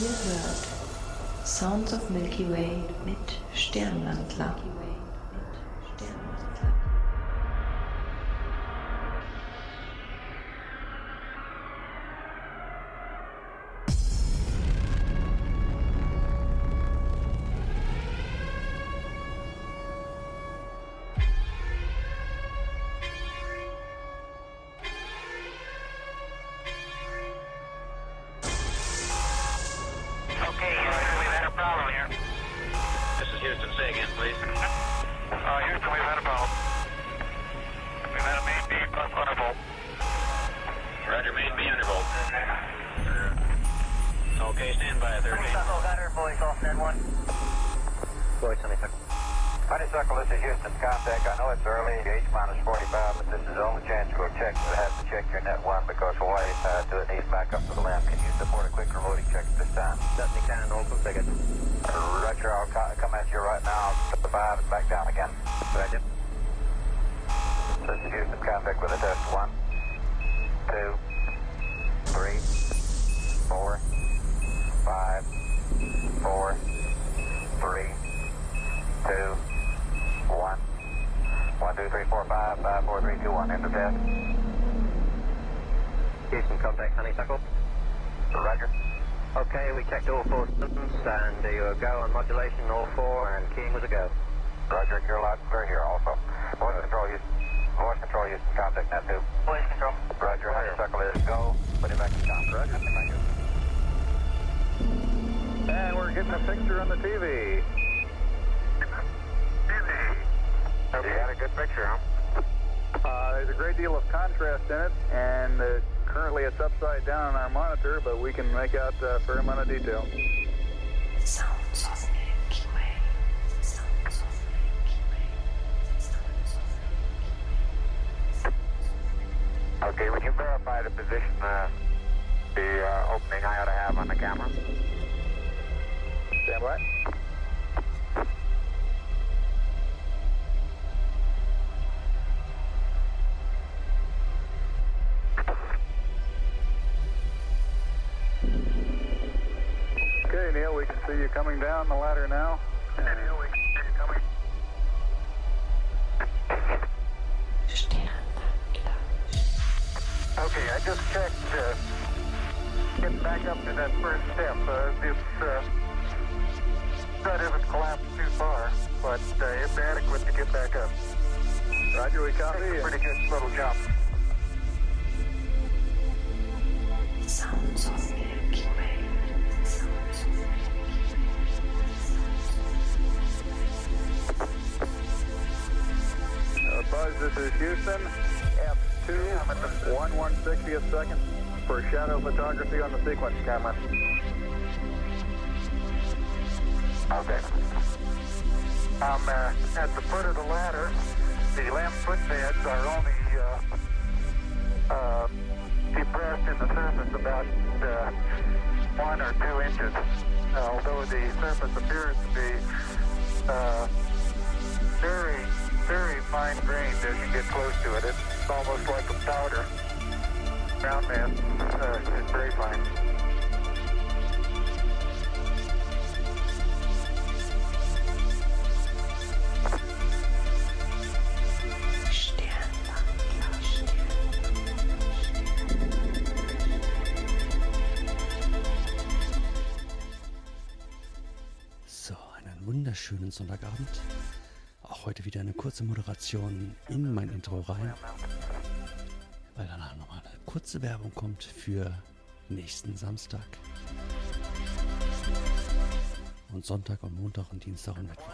ihr hört Sounds of Milky Way mit Sternwandler. about uh, one or two inches, uh, although the surface appears to be uh, very, very fine grained as you get close to it. It's almost like a powder. Ground mass uh, is very fine. schönen Sonntagabend. Auch heute wieder eine kurze Moderation in mein Intro rein, weil danach nochmal eine kurze Werbung kommt für nächsten Samstag. Und Sonntag und Montag und Dienstag und Mittwoch.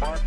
One.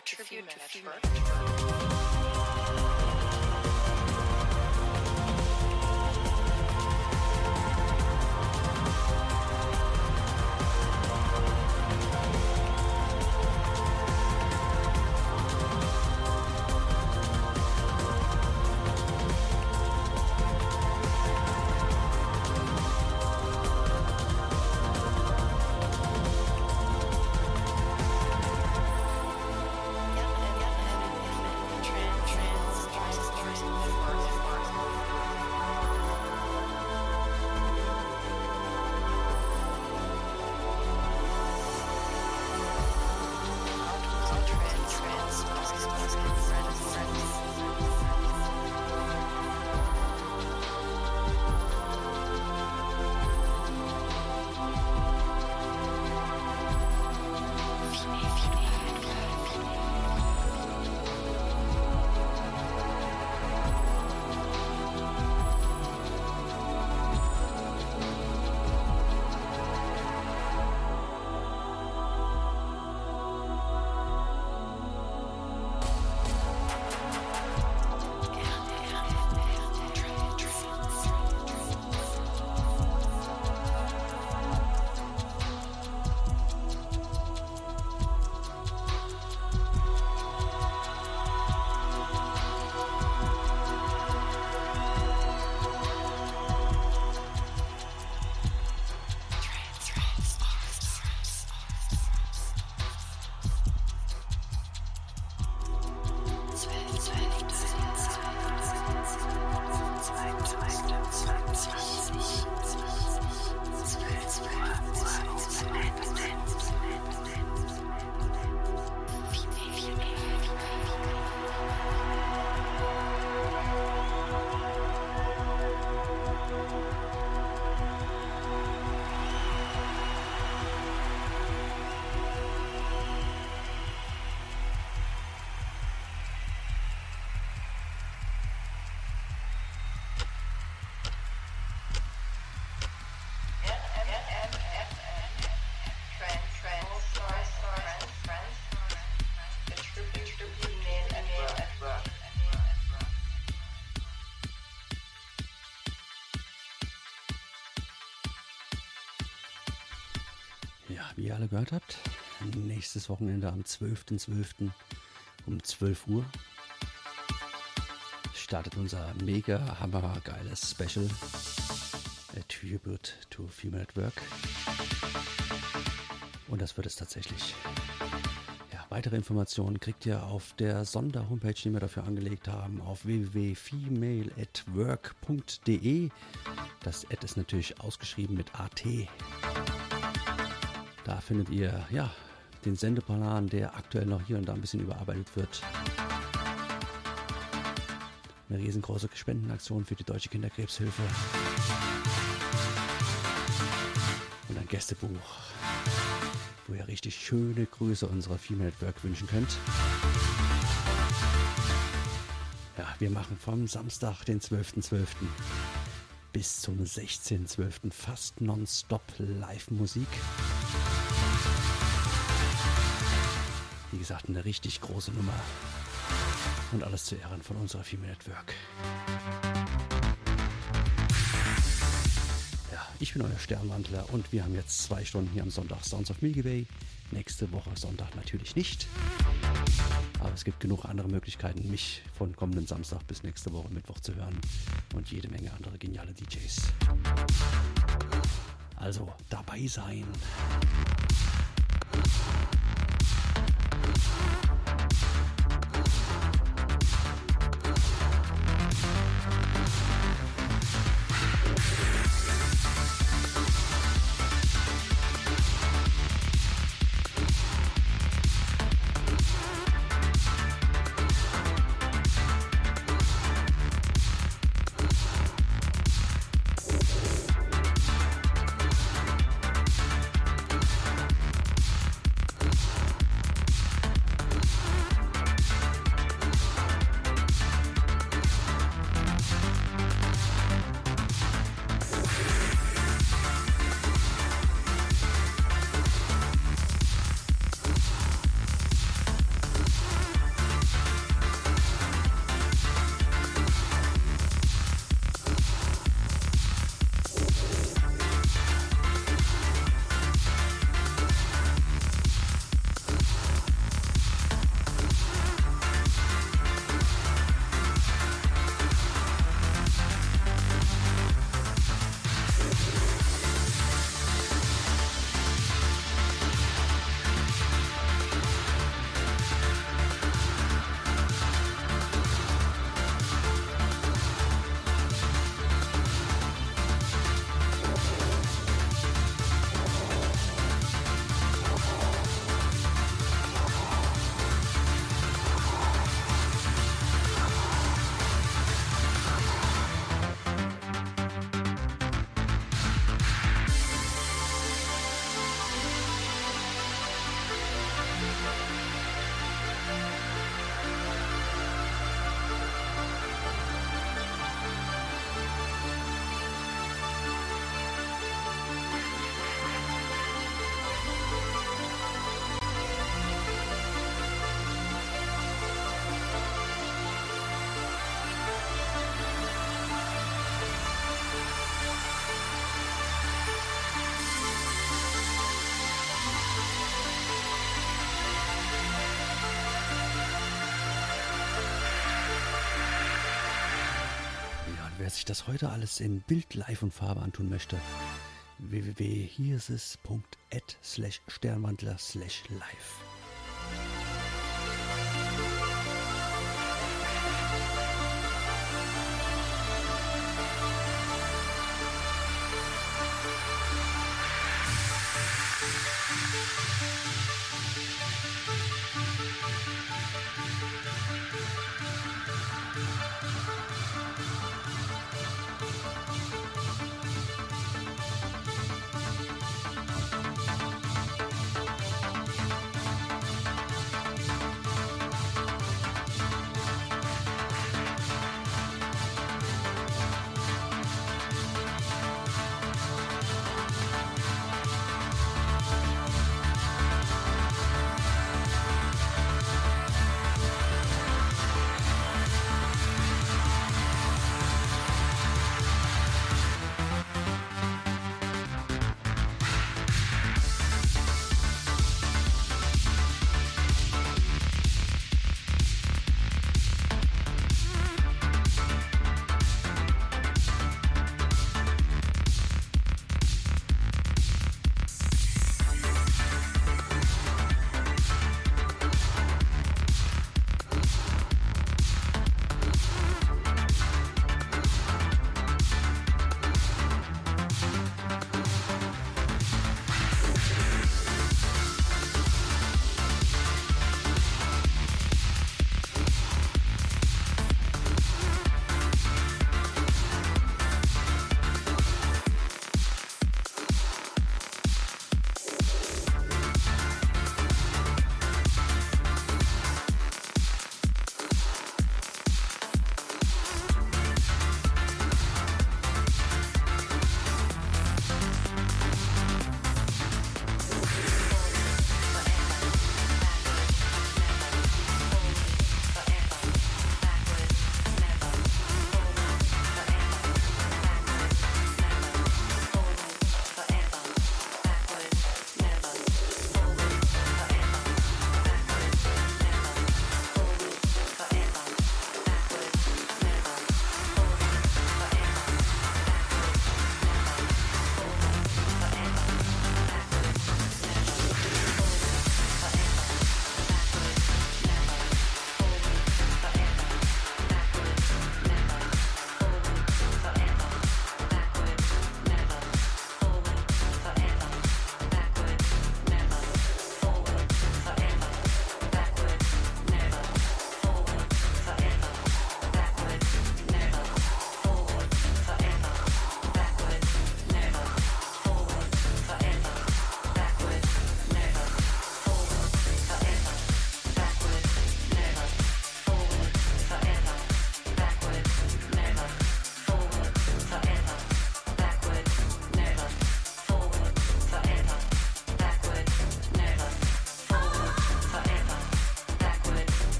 Tribute, a tribute to female. Wie ihr alle gehört habt, nächstes Wochenende am 12.12. um 12 Uhr startet unser mega hammergeiles Special Tribute to Female Network. Und das wird es tatsächlich. Ja, weitere Informationen kriegt ihr auf der Sonderhomepage, die wir dafür angelegt haben, auf www.femaleatwork.de. Das Ad ist natürlich ausgeschrieben mit AT. Da findet ihr ja den Sendeplan, der aktuell noch hier und da ein bisschen überarbeitet wird. Eine riesengroße Spendenaktion für die Deutsche Kinderkrebshilfe. Und ein Gästebuch, wo ihr richtig schöne Grüße unserer Female at Work wünschen könnt. Ja, wir machen vom Samstag, den 12.12. bis zum 16.12. fast nonstop Live-Musik. Gesagt, eine richtig große Nummer. Und alles zu Ehren von unserer Female Network. Ja, ich bin euer Sternwandler und wir haben jetzt zwei Stunden hier am Sonntag Sounds of Milky Way. Nächste Woche Sonntag natürlich nicht. Aber es gibt genug andere Möglichkeiten, mich von kommenden Samstag bis nächste Woche Mittwoch zu hören. Und jede Menge andere geniale DJs. Also dabei sein. Sich das heute alles in Bild, Live und Farbe antun möchte, www.hiersis.at slash Sternwandler slash live.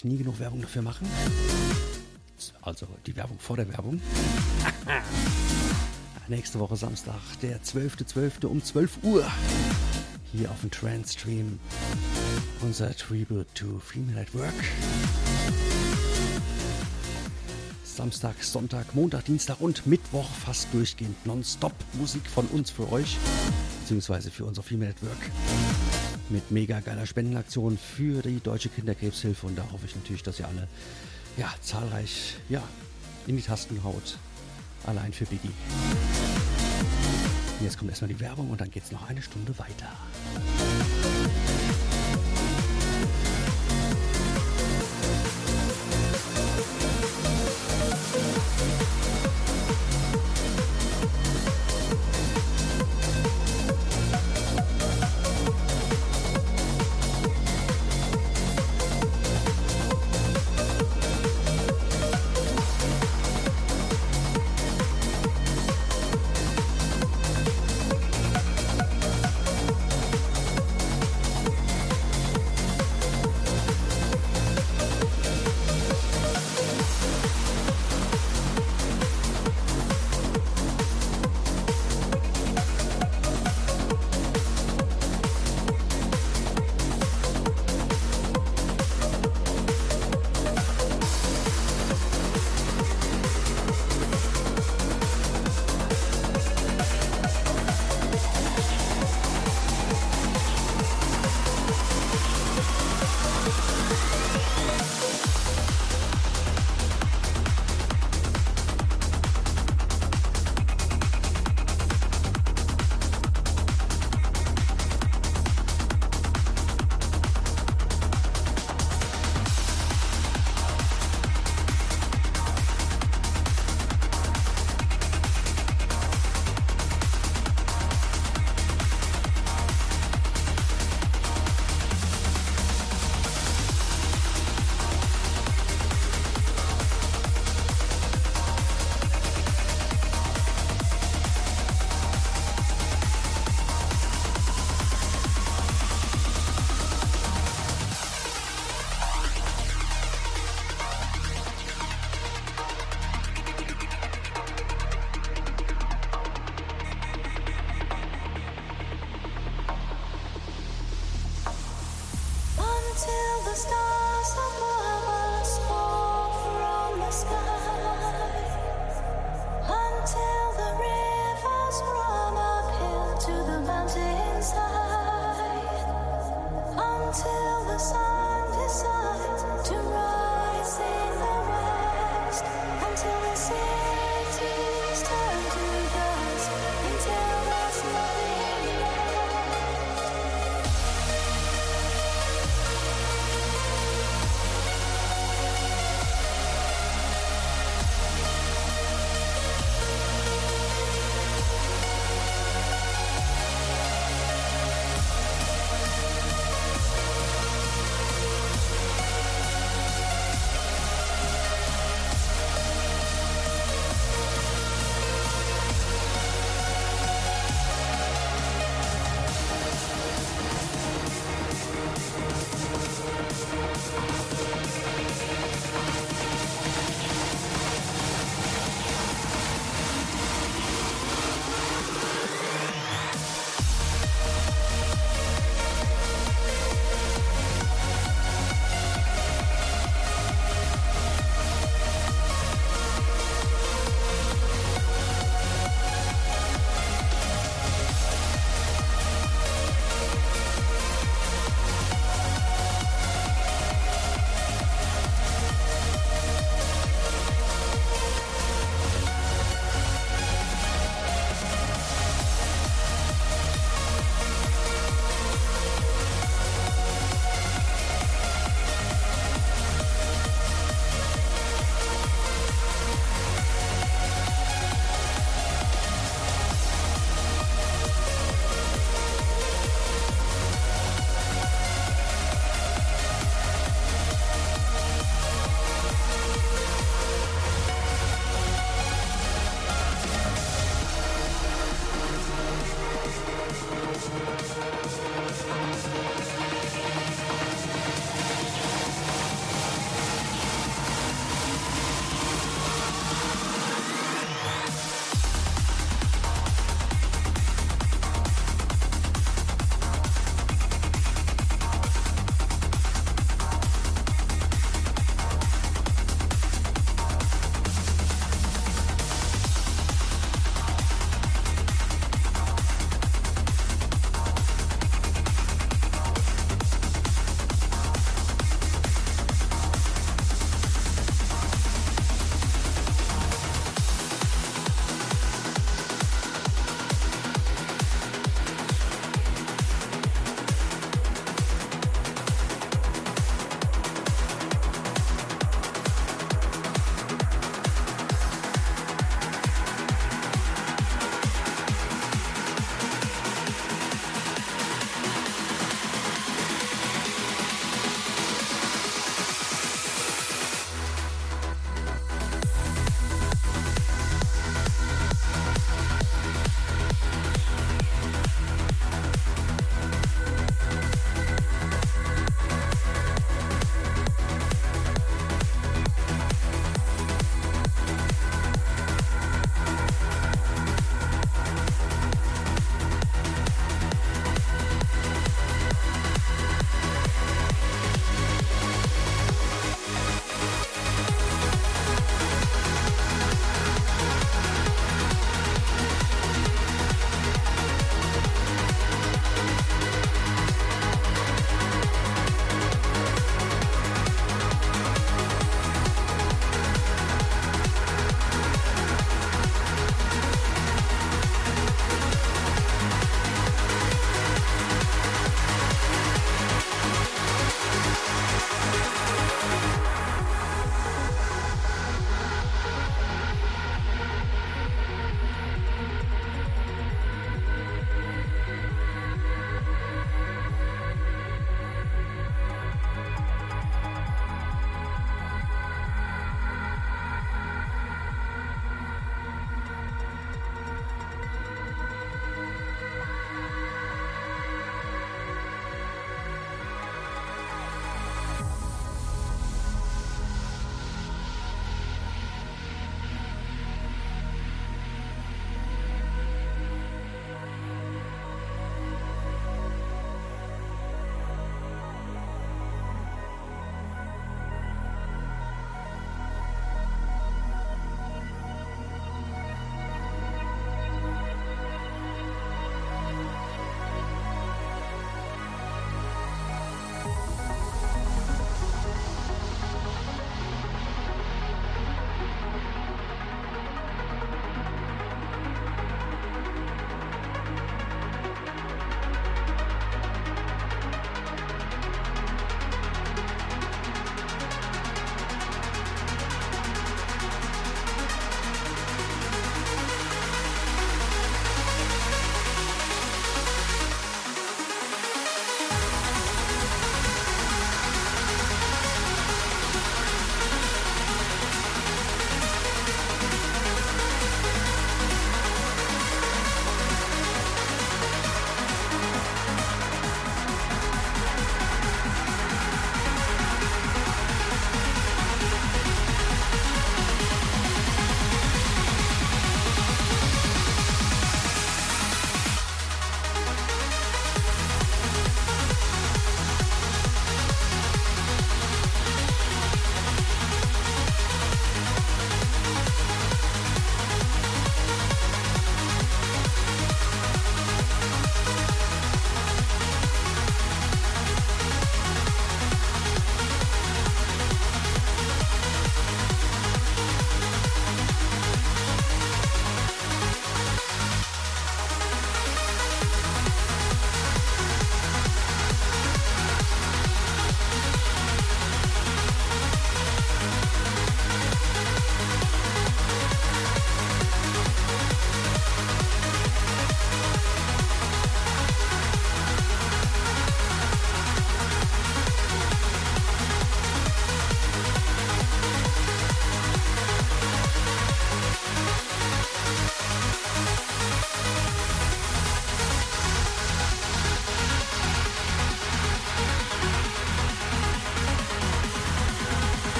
Eigentlich nie genug Werbung dafür machen. Also die Werbung vor der Werbung. Nächste Woche Samstag, der 12.12. .12. um 12 Uhr. Hier auf dem Trendstream. Unser Tribute to Female at Work. Samstag, Sonntag, Montag, Dienstag und Mittwoch fast durchgehend nonstop Musik von uns für euch, beziehungsweise für unser Female at Work. Mit mega geiler Spendenaktion für die Deutsche Kinderkrebshilfe und da hoffe ich natürlich, dass ihr alle ja, zahlreich ja, in die Tasten haut. Allein für Biggie. Jetzt kommt erstmal die Werbung und dann geht es noch eine Stunde weiter.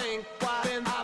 think, why? then I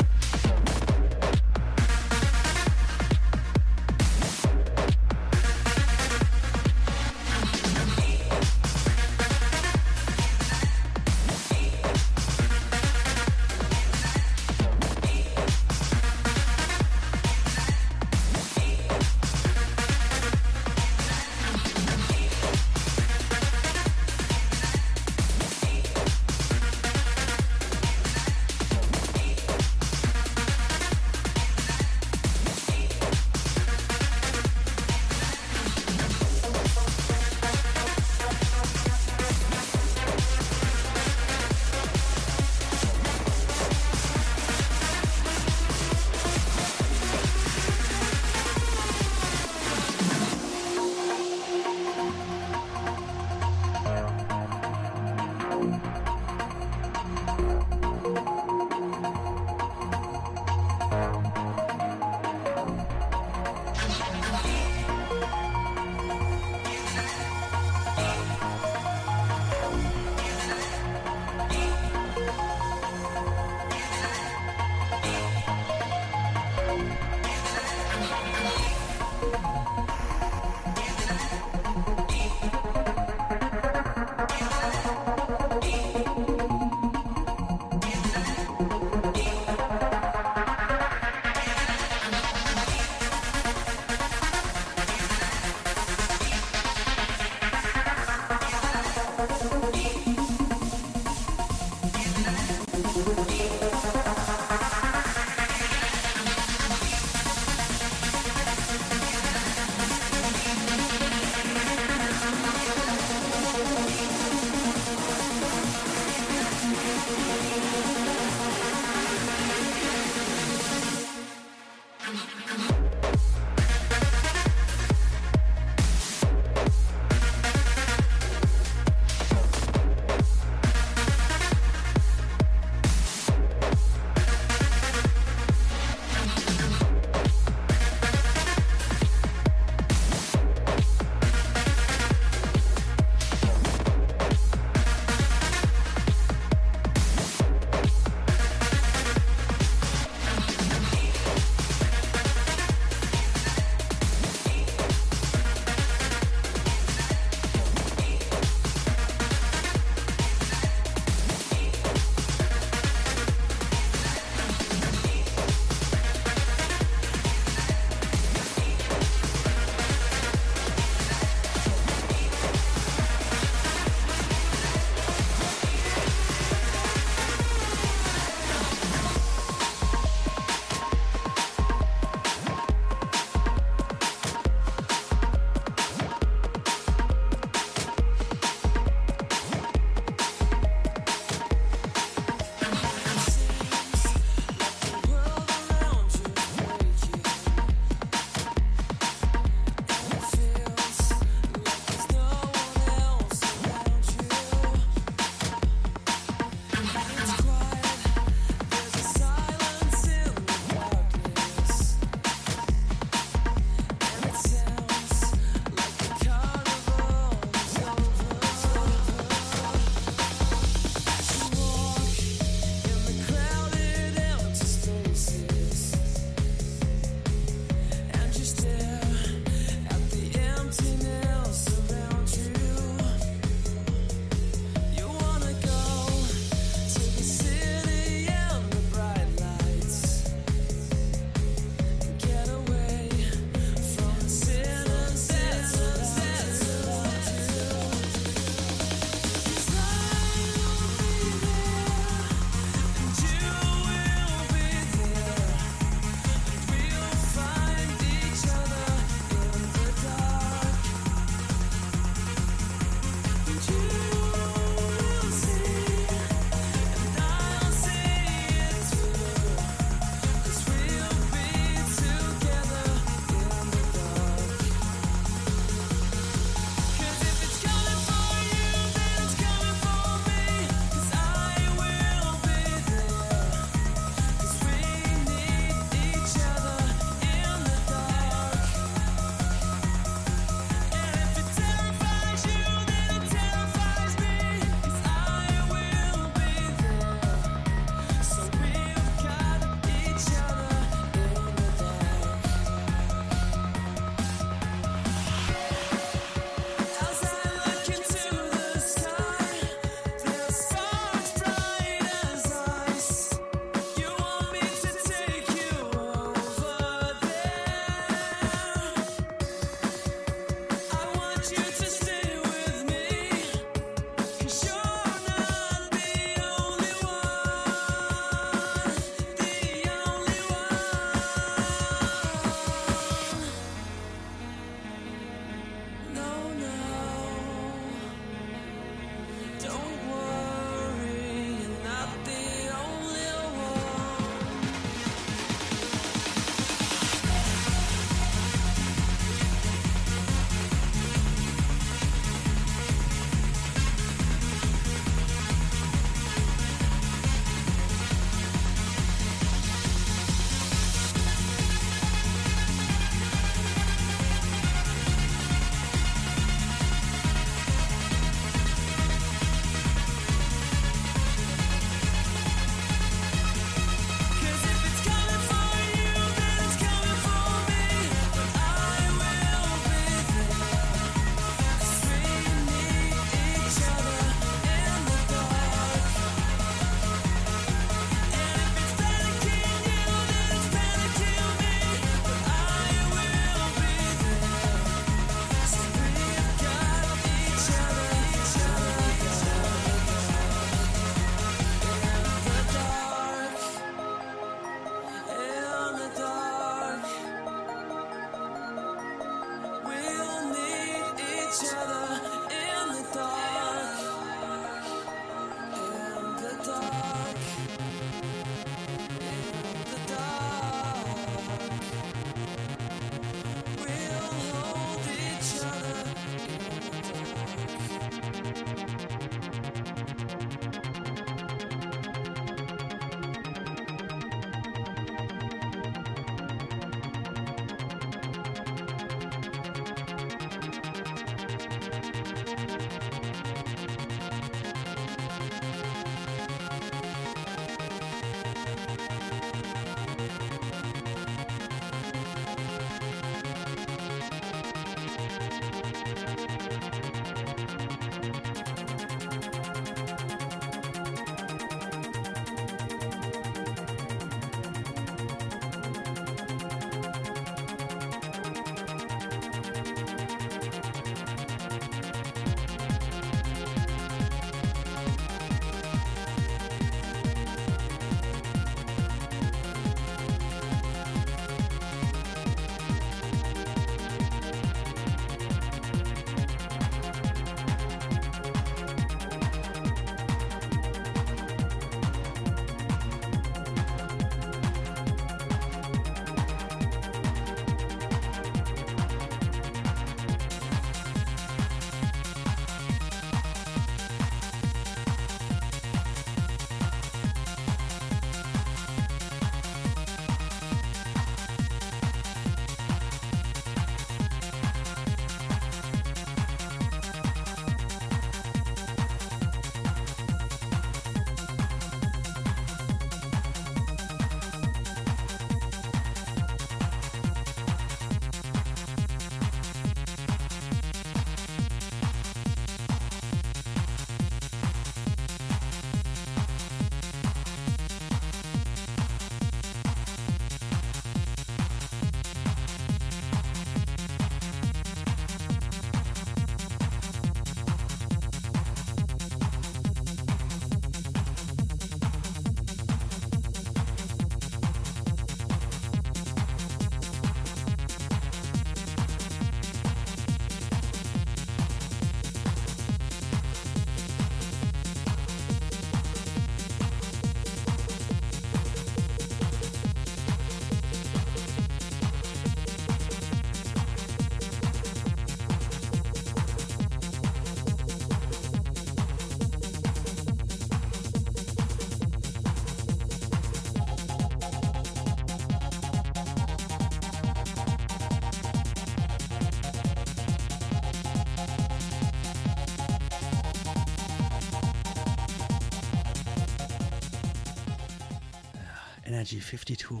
G52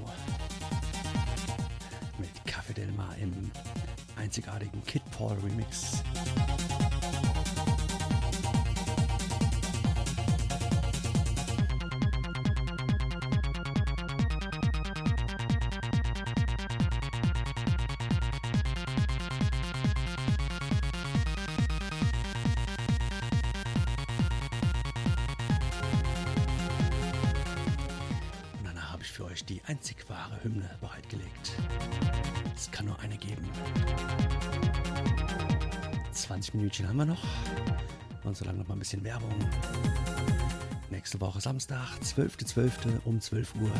mit Café Del Mar im einzigartigen Kid Paul Remix. Für euch die einzig wahre Hymne bereitgelegt. Es kann nur eine geben. 20 Minütchen haben wir noch. Und so lange noch mal ein bisschen Werbung. Nächste Woche Samstag, 12.12. um 12 Uhr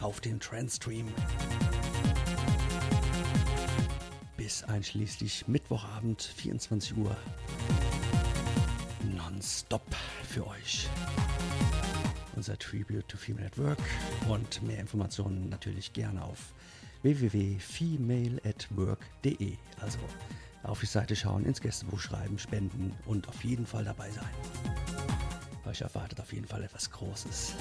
auf dem Trendstream. Bis einschließlich Mittwochabend, 24 Uhr. Nonstop für euch unser Tribute to Female at Work und mehr Informationen natürlich gerne auf www.femaleatwork.de. Also auf die Seite schauen, ins Gästebuch schreiben, spenden und auf jeden Fall dabei sein. Euch erwartet auf jeden Fall etwas Großes.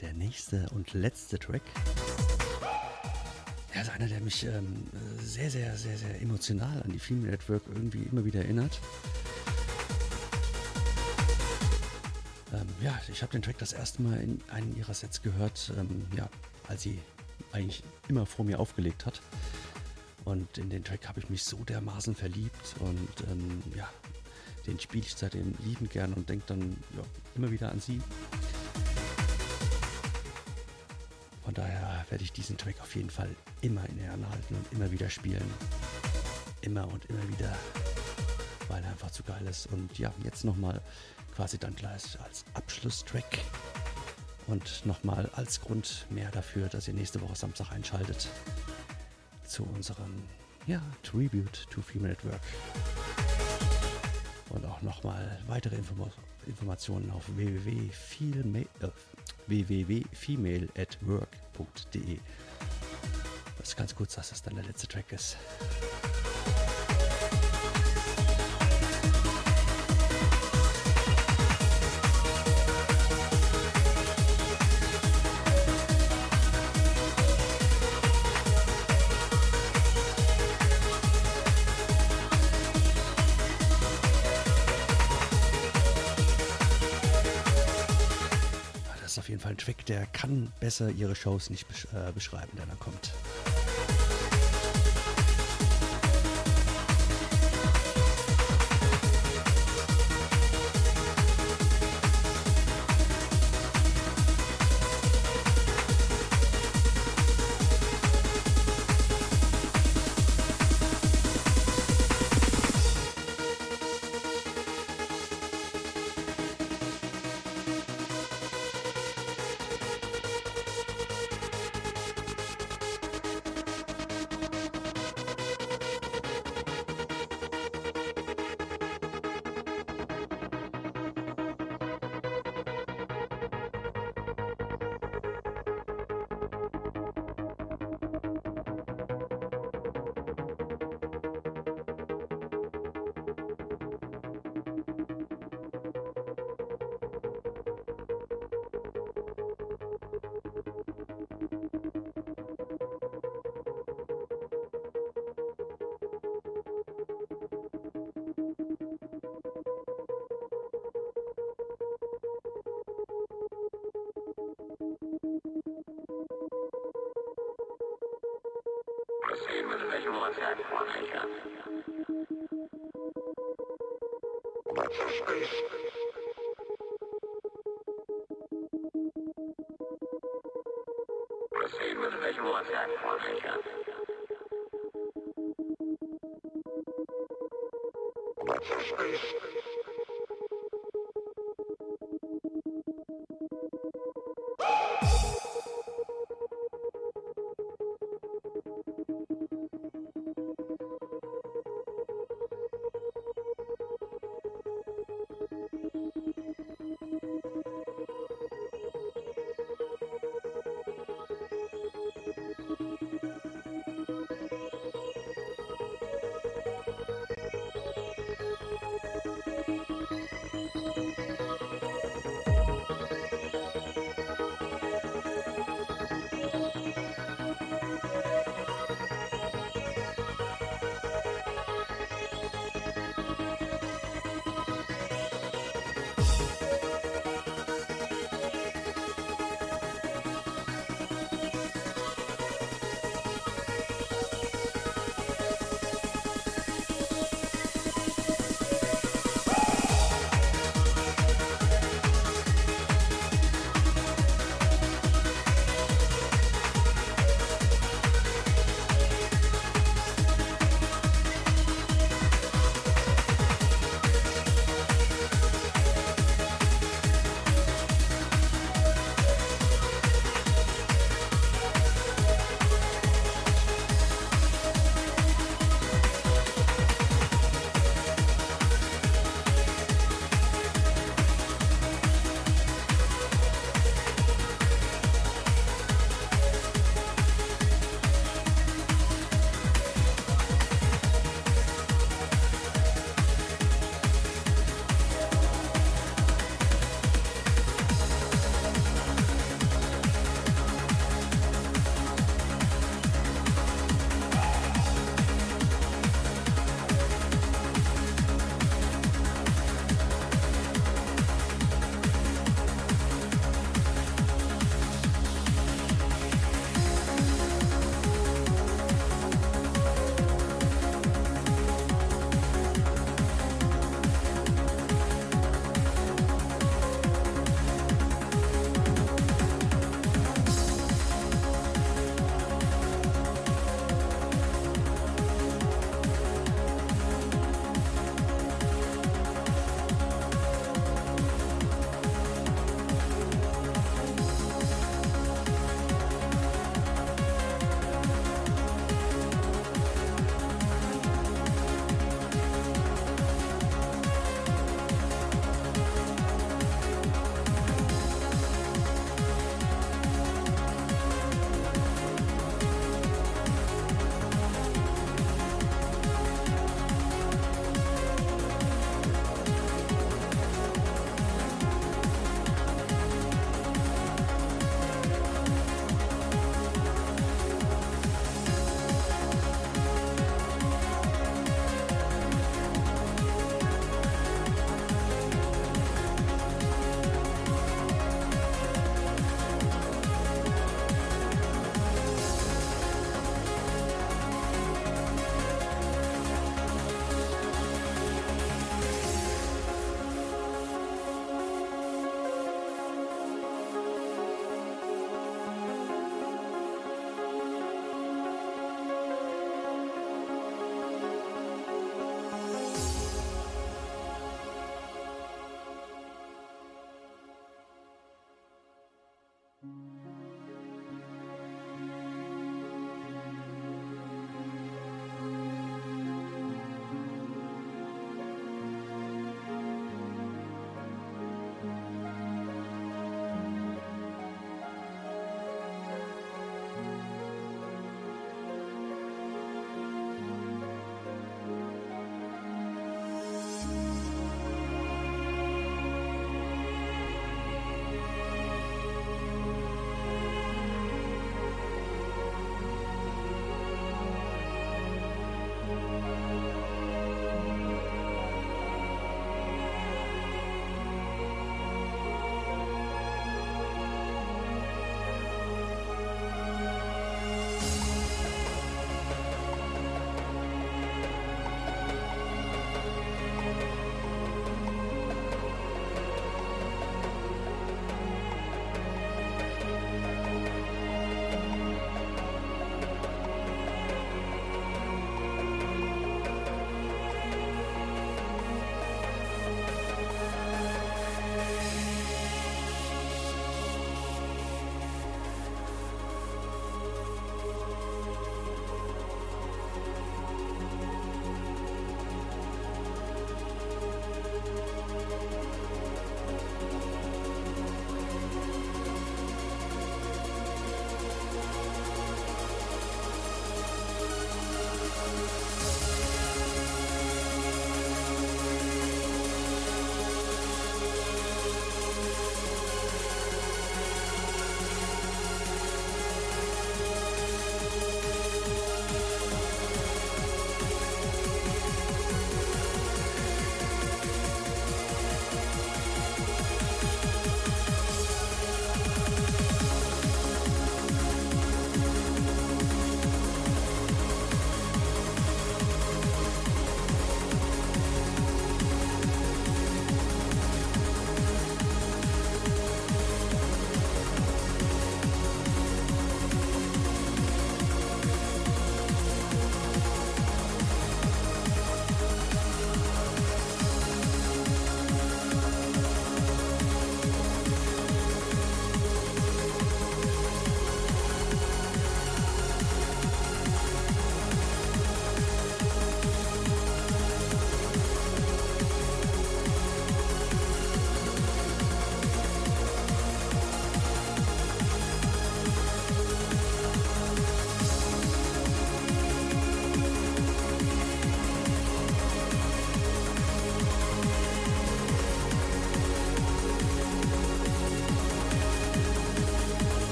Der nächste und letzte Track. Er ist einer, der mich ähm, sehr, sehr, sehr, sehr emotional an die Female Network irgendwie immer wieder erinnert. Ähm, ja, ich habe den Track das erste Mal in einem ihrer Sets gehört, ähm, ja, als sie eigentlich immer vor mir aufgelegt hat. Und in den Track habe ich mich so dermaßen verliebt und ähm, ja, den spiele ich seitdem liebend gern und denke dann ja, immer wieder an sie. Von daher werde ich diesen Track auf jeden Fall immer in Ehren halten und immer wieder spielen. Immer und immer wieder, weil er einfach zu geil ist. Und ja, jetzt nochmal quasi dann gleich als Abschlusstrack und nochmal als Grund mehr dafür, dass ihr nächste Woche Samstag einschaltet zu unserem ja, Tribute to Female Network. Und auch nochmal weitere Inform Informationen auf www.female äh, www.femaleatwork.de. Das ist ganz kurz, dass das dann der letzte Track ist. Ist auf jeden Fall ein Track, der kann besser ihre Shows nicht besch äh, beschreiben, der da kommt. Proceed with visual attack formation. Watch your space.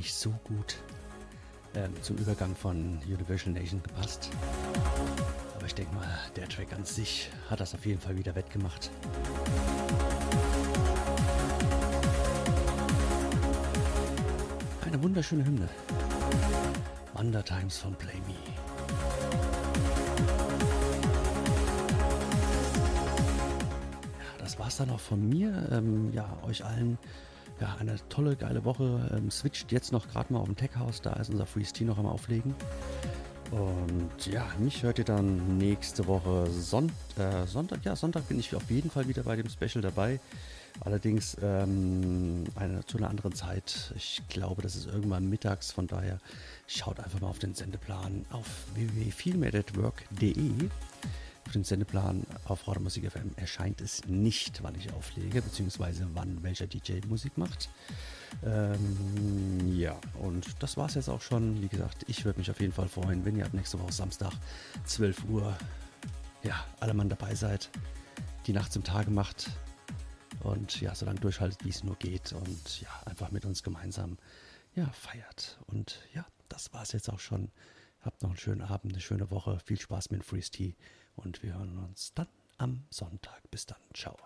Nicht so gut ähm, zum Übergang von Universal Nation gepasst. Aber ich denke mal, der Track an sich hat das auf jeden Fall wieder wettgemacht. Eine wunderschöne Hymne. Wonder Times von Play Me. Das war's dann auch von mir. Ähm, ja, euch allen ja, eine tolle, geile Woche. Ähm, switcht jetzt noch gerade mal auf dem Tech House. Da ist unser Freeze noch am Auflegen. Und ja, mich hört ihr dann nächste Woche Son äh, Sonntag. Ja, Sonntag bin ich auf jeden Fall wieder bei dem Special dabei. Allerdings ähm, eine, zu einer anderen Zeit. Ich glaube, das ist irgendwann mittags. Von daher schaut einfach mal auf den Sendeplan auf www.feelmadeatwork.de. Auf dem Sendeplan auf Radio Musik FM erscheint es nicht, wann ich auflege, beziehungsweise wann welcher DJ Musik macht. Ähm, ja, und das war es jetzt auch schon. Wie gesagt, ich würde mich auf jeden Fall freuen, wenn ihr ab nächste Woche Samstag 12 Uhr, ja, alle Mann dabei seid, die Nacht zum Tage macht und ja, so lange durchhaltet, wie es nur geht und ja, einfach mit uns gemeinsam ja, feiert. Und ja, das war es jetzt auch schon. Habt noch einen schönen Abend, eine schöne Woche. Viel Spaß mit Freeze Tea und wir hören uns dann am Sonntag. Bis dann. Ciao.